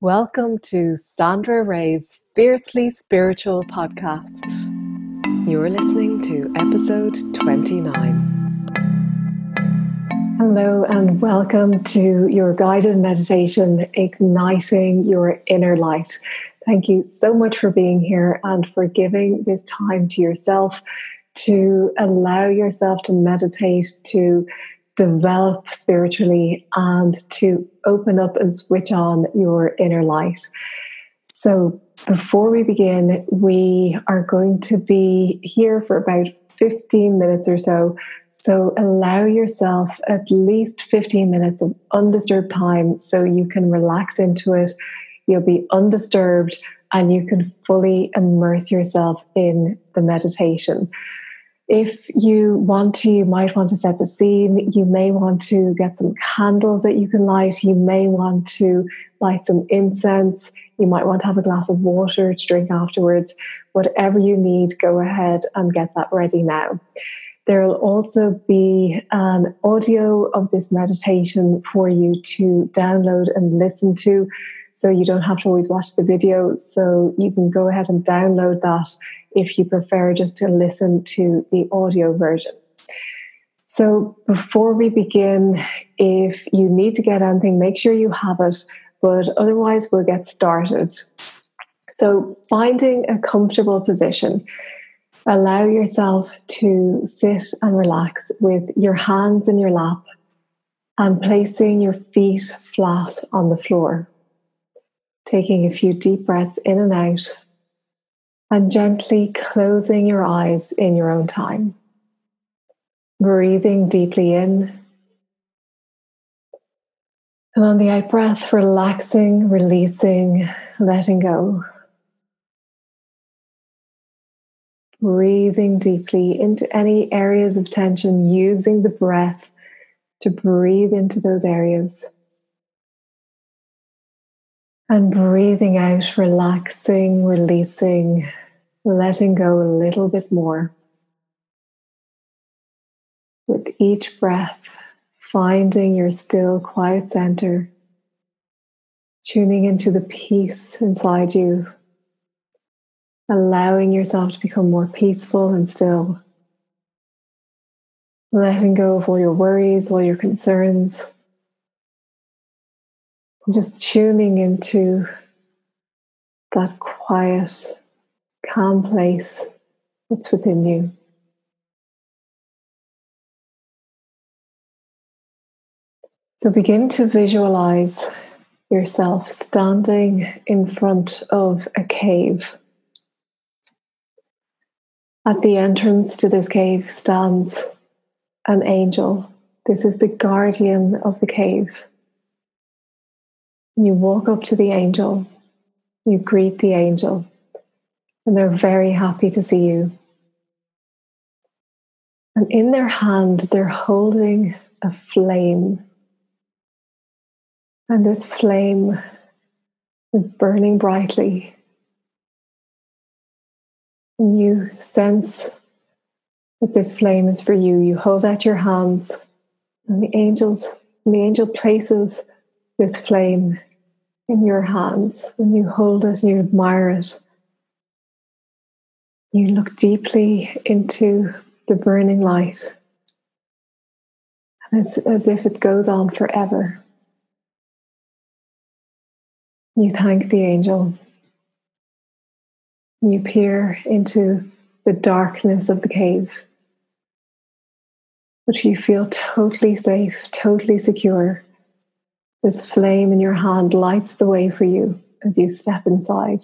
Welcome to Sandra Ray's Fiercely Spiritual podcast. You're listening to episode 29. Hello, and welcome to your guided meditation, Igniting Your Inner Light. Thank you so much for being here and for giving this time to yourself to allow yourself to meditate, to develop spiritually and to open up and switch on your inner light. So, before we begin, we are going to be here for about 15 minutes or so. So, allow yourself at least 15 minutes of undisturbed time so you can relax into it. You'll be undisturbed and you can fully immerse yourself in the meditation. If you want to, you might want to set the scene. You may want to get some candles that you can light. You may want to light some incense. You might want to have a glass of water to drink afterwards. Whatever you need, go ahead and get that ready now. There will also be an audio of this meditation for you to download and listen to. So you don't have to always watch the video. So you can go ahead and download that if you prefer just to listen to the audio version. So, before we begin, if you need to get anything, make sure you have it, but otherwise, we'll get started. So, finding a comfortable position, allow yourself to sit and relax with your hands in your lap and placing your feet flat on the floor. Taking a few deep breaths in and out and gently closing your eyes in your own time. Breathing deeply in. And on the out breath, relaxing, releasing, letting go. Breathing deeply into any areas of tension, using the breath to breathe into those areas. And breathing out, relaxing, releasing, letting go a little bit more. With each breath, finding your still, quiet center, tuning into the peace inside you, allowing yourself to become more peaceful and still, letting go of all your worries, all your concerns just tuning into that quiet, calm place that's within you. So begin to visualize yourself standing in front of a cave. At the entrance to this cave stands an angel. This is the guardian of the cave. You walk up to the angel, you greet the angel, and they're very happy to see you. And in their hand, they're holding a flame. And this flame is burning brightly. And you sense that this flame is for you. You hold out your hands, and the angels, and the angel places this flame in your hands and you hold it and you admire it. You look deeply into the burning light. And it's as if it goes on forever. You thank the angel. You peer into the darkness of the cave. But you feel totally safe, totally secure. This flame in your hand lights the way for you as you step inside.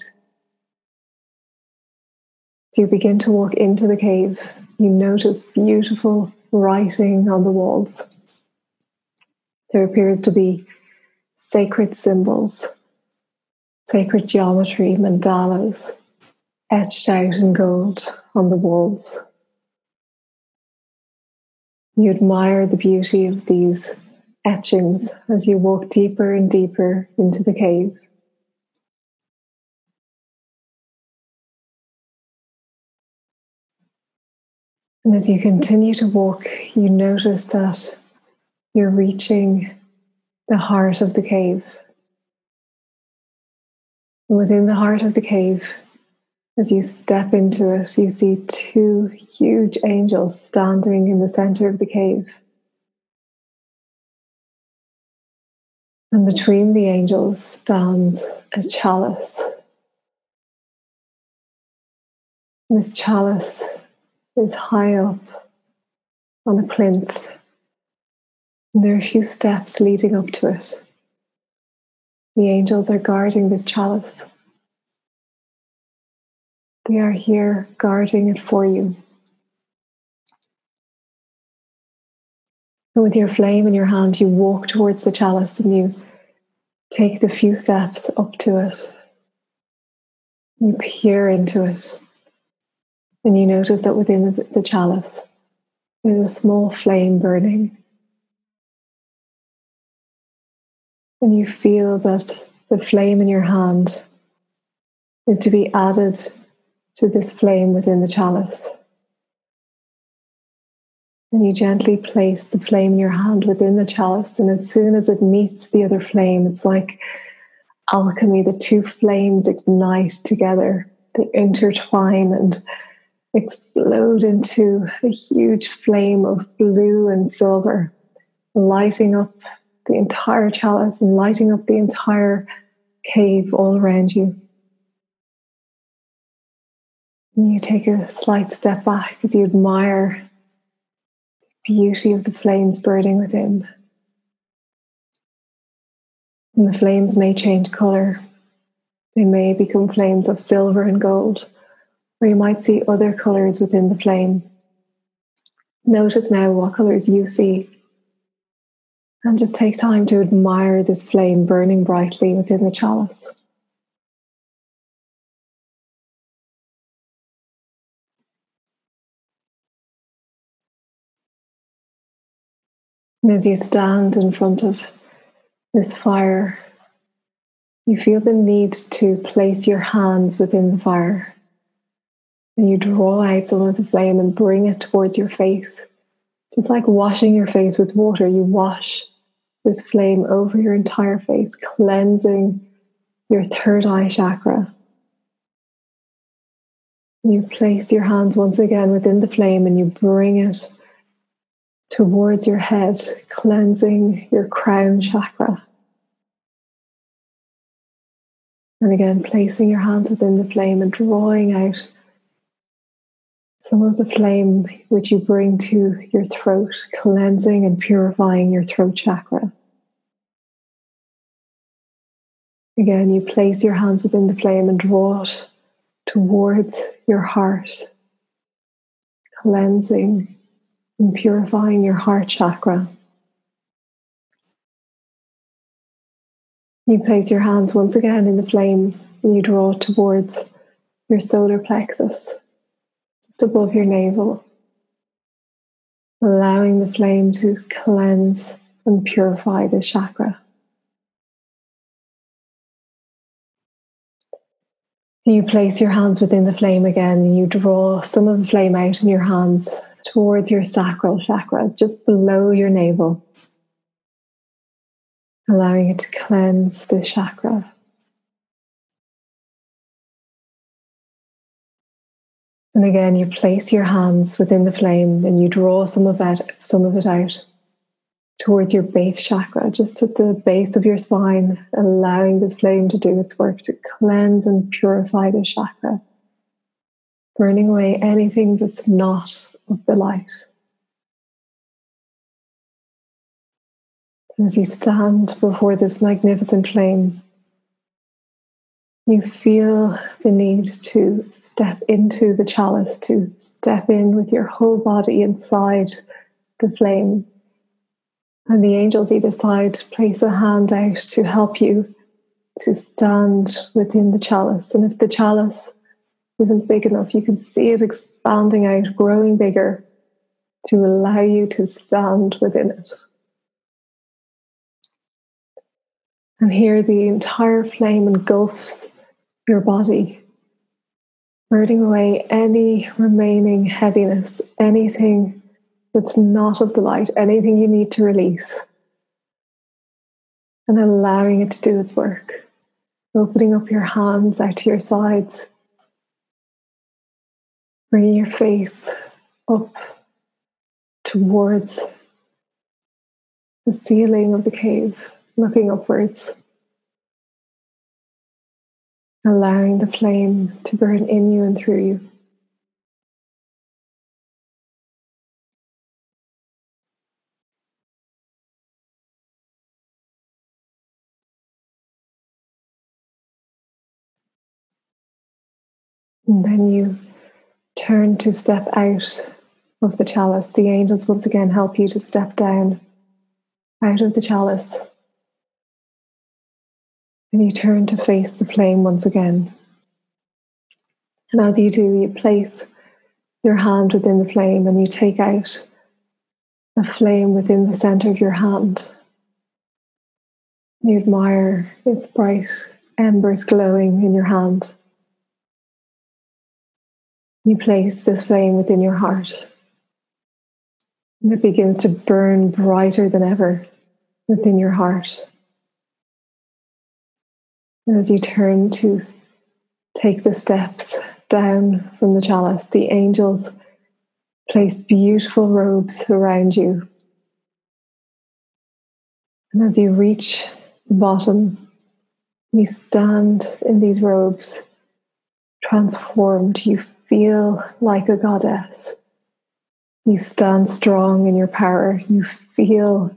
As you begin to walk into the cave, you notice beautiful writing on the walls. There appears to be sacred symbols, sacred geometry, mandalas etched out in gold on the walls. You admire the beauty of these etchings as you walk deeper and deeper into the cave. And as you continue to walk, you notice that you're reaching the heart of the cave. And Within the heart of the cave, as you step into it, you see two huge angels standing in the center of the cave. And between the angels stands a chalice. This chalice is high up on a plinth. And there are a few steps leading up to it. The angels are guarding this chalice. They are here guarding it for you. And with your flame in your hand, you walk towards the chalice and you take the few steps up to it. You peer into it. And you notice that within the chalice, there's a small flame burning. And you feel that the flame in your hand is to be added to this flame within the chalice. And you gently place the flame in your hand within the chalice. And as soon as it meets the other flame, it's like alchemy. The two flames ignite together, they intertwine and explode into a huge flame of blue and silver, lighting up the entire chalice and lighting up the entire cave all around you. And you take a slight step back as you admire beauty of the flames burning within. And the flames may change color. They may become flames of silver and gold, or you might see other colors within the flame. Notice now what colors you see. And just take time to admire this flame burning brightly within the chalice. And as you stand in front of this fire, you feel the need to place your hands within the fire. And you draw out some of the flame and bring it towards your face. Just like washing your face with water, you wash this flame over your entire face, cleansing your third eye chakra. You place your hands once again within the flame and you bring it towards your head, cleansing your crown chakra. And again, placing your hands within the flame and drawing out some of the flame which you bring to your throat, cleansing and purifying your throat chakra. Again, you place your hands within the flame and draw it towards your heart, cleansing and purifying your heart chakra. You place your hands once again in the flame and you draw towards your solar plexus, just above your navel, allowing the flame to cleanse and purify the chakra. You place your hands within the flame again and you draw some of the flame out in your hands towards your sacral chakra, just below your navel, allowing it to cleanse the chakra. And again, you place your hands within the flame and you draw some of it, some of it out towards your base chakra, just at the base of your spine, allowing this flame to do its work to cleanse and purify the chakra burning away anything that's not of the light. As you stand before this magnificent flame, you feel the need to step into the chalice, to step in with your whole body inside the flame. And the angels either side place a hand out to help you to stand within the chalice. And if the chalice isn't big enough, you can see it expanding out, growing bigger to allow you to stand within it. And here the entire flame engulfs your body, burning away any remaining heaviness, anything that's not of the light, anything you need to release, and allowing it to do its work. opening up your hands out to your sides, bringing your face up towards the ceiling of the cave, looking upwards, allowing the flame to burn in you and through you. And then you turn to step out of the chalice. The angels once again help you to step down out of the chalice. And you turn to face the flame once again. And as you do, you place your hand within the flame and you take out the flame within the center of your hand. You admire its bright embers glowing in your hand. You place this flame within your heart. And it begins to burn brighter than ever within your heart. And as you turn to take the steps down from the chalice, the angels place beautiful robes around you. And as you reach the bottom, you stand in these robes, transformed. You feel like a goddess. You stand strong in your power. You feel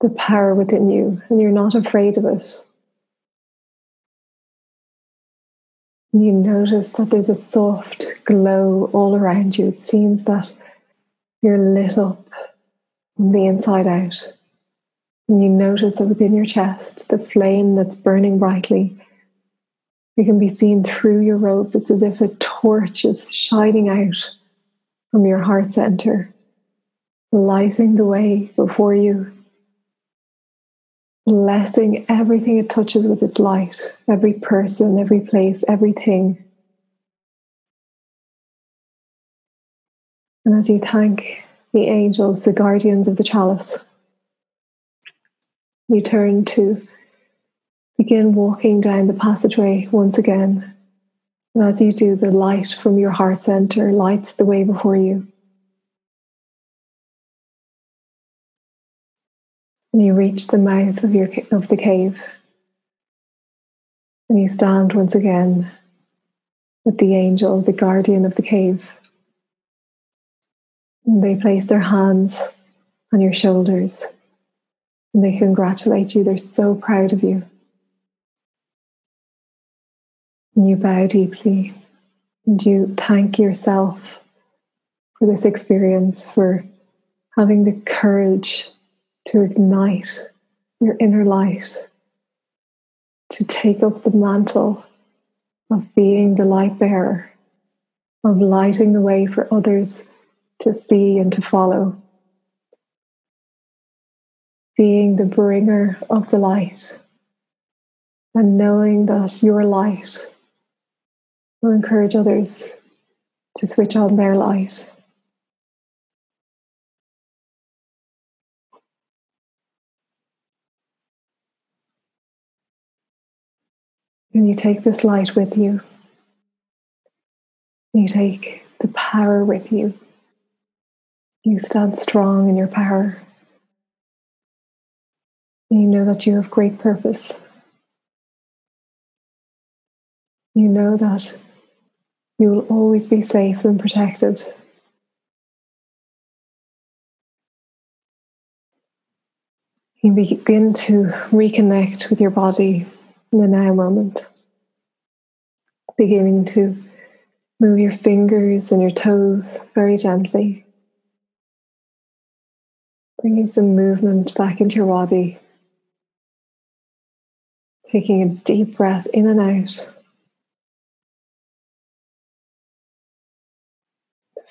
the power within you, and you're not afraid of it. And you notice that there's a soft glow all around you. It seems that you're lit up from the inside out. And you notice that within your chest, the flame that's burning brightly, you can be seen through your robes. It's as if a torch is shining out from your heart center, lighting the way before you, blessing everything it touches with its light, every person, every place, everything. And as you thank the angels, the guardians of the chalice, you turn to begin walking down the passageway once again and as you do, the light from your heart center lights the way before you. And you reach the mouth of, your, of the cave. And you stand once again with the angel, the guardian of the cave. And they place their hands on your shoulders and they congratulate you. They're so proud of you. And you bow deeply and you thank yourself for this experience, for having the courage to ignite your inner light, to take up the mantle of being the light bearer, of lighting the way for others to see and to follow, being the bringer of the light, and knowing that your light will encourage others to switch on their light. And you take this light with you. You take the power with you. You stand strong in your power. You know that you have great purpose. You know that you will always be safe and protected. You begin to reconnect with your body in the now moment, beginning to move your fingers and your toes very gently, bringing some movement back into your body, taking a deep breath in and out.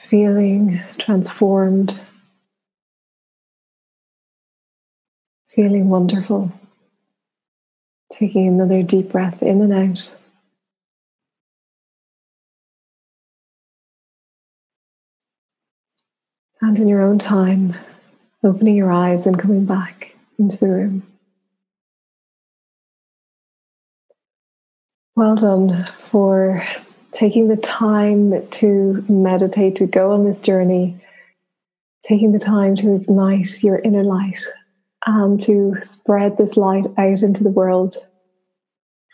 Feeling transformed, feeling wonderful. Taking another deep breath in and out. And in your own time, opening your eyes and coming back into the room. Well done for taking the time to meditate, to go on this journey, taking the time to ignite your inner light and to spread this light out into the world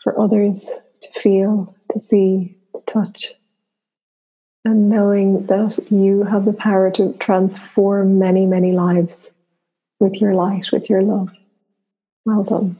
for others to feel, to see, to touch. And knowing that you have the power to transform many, many lives with your light, with your love. Well done.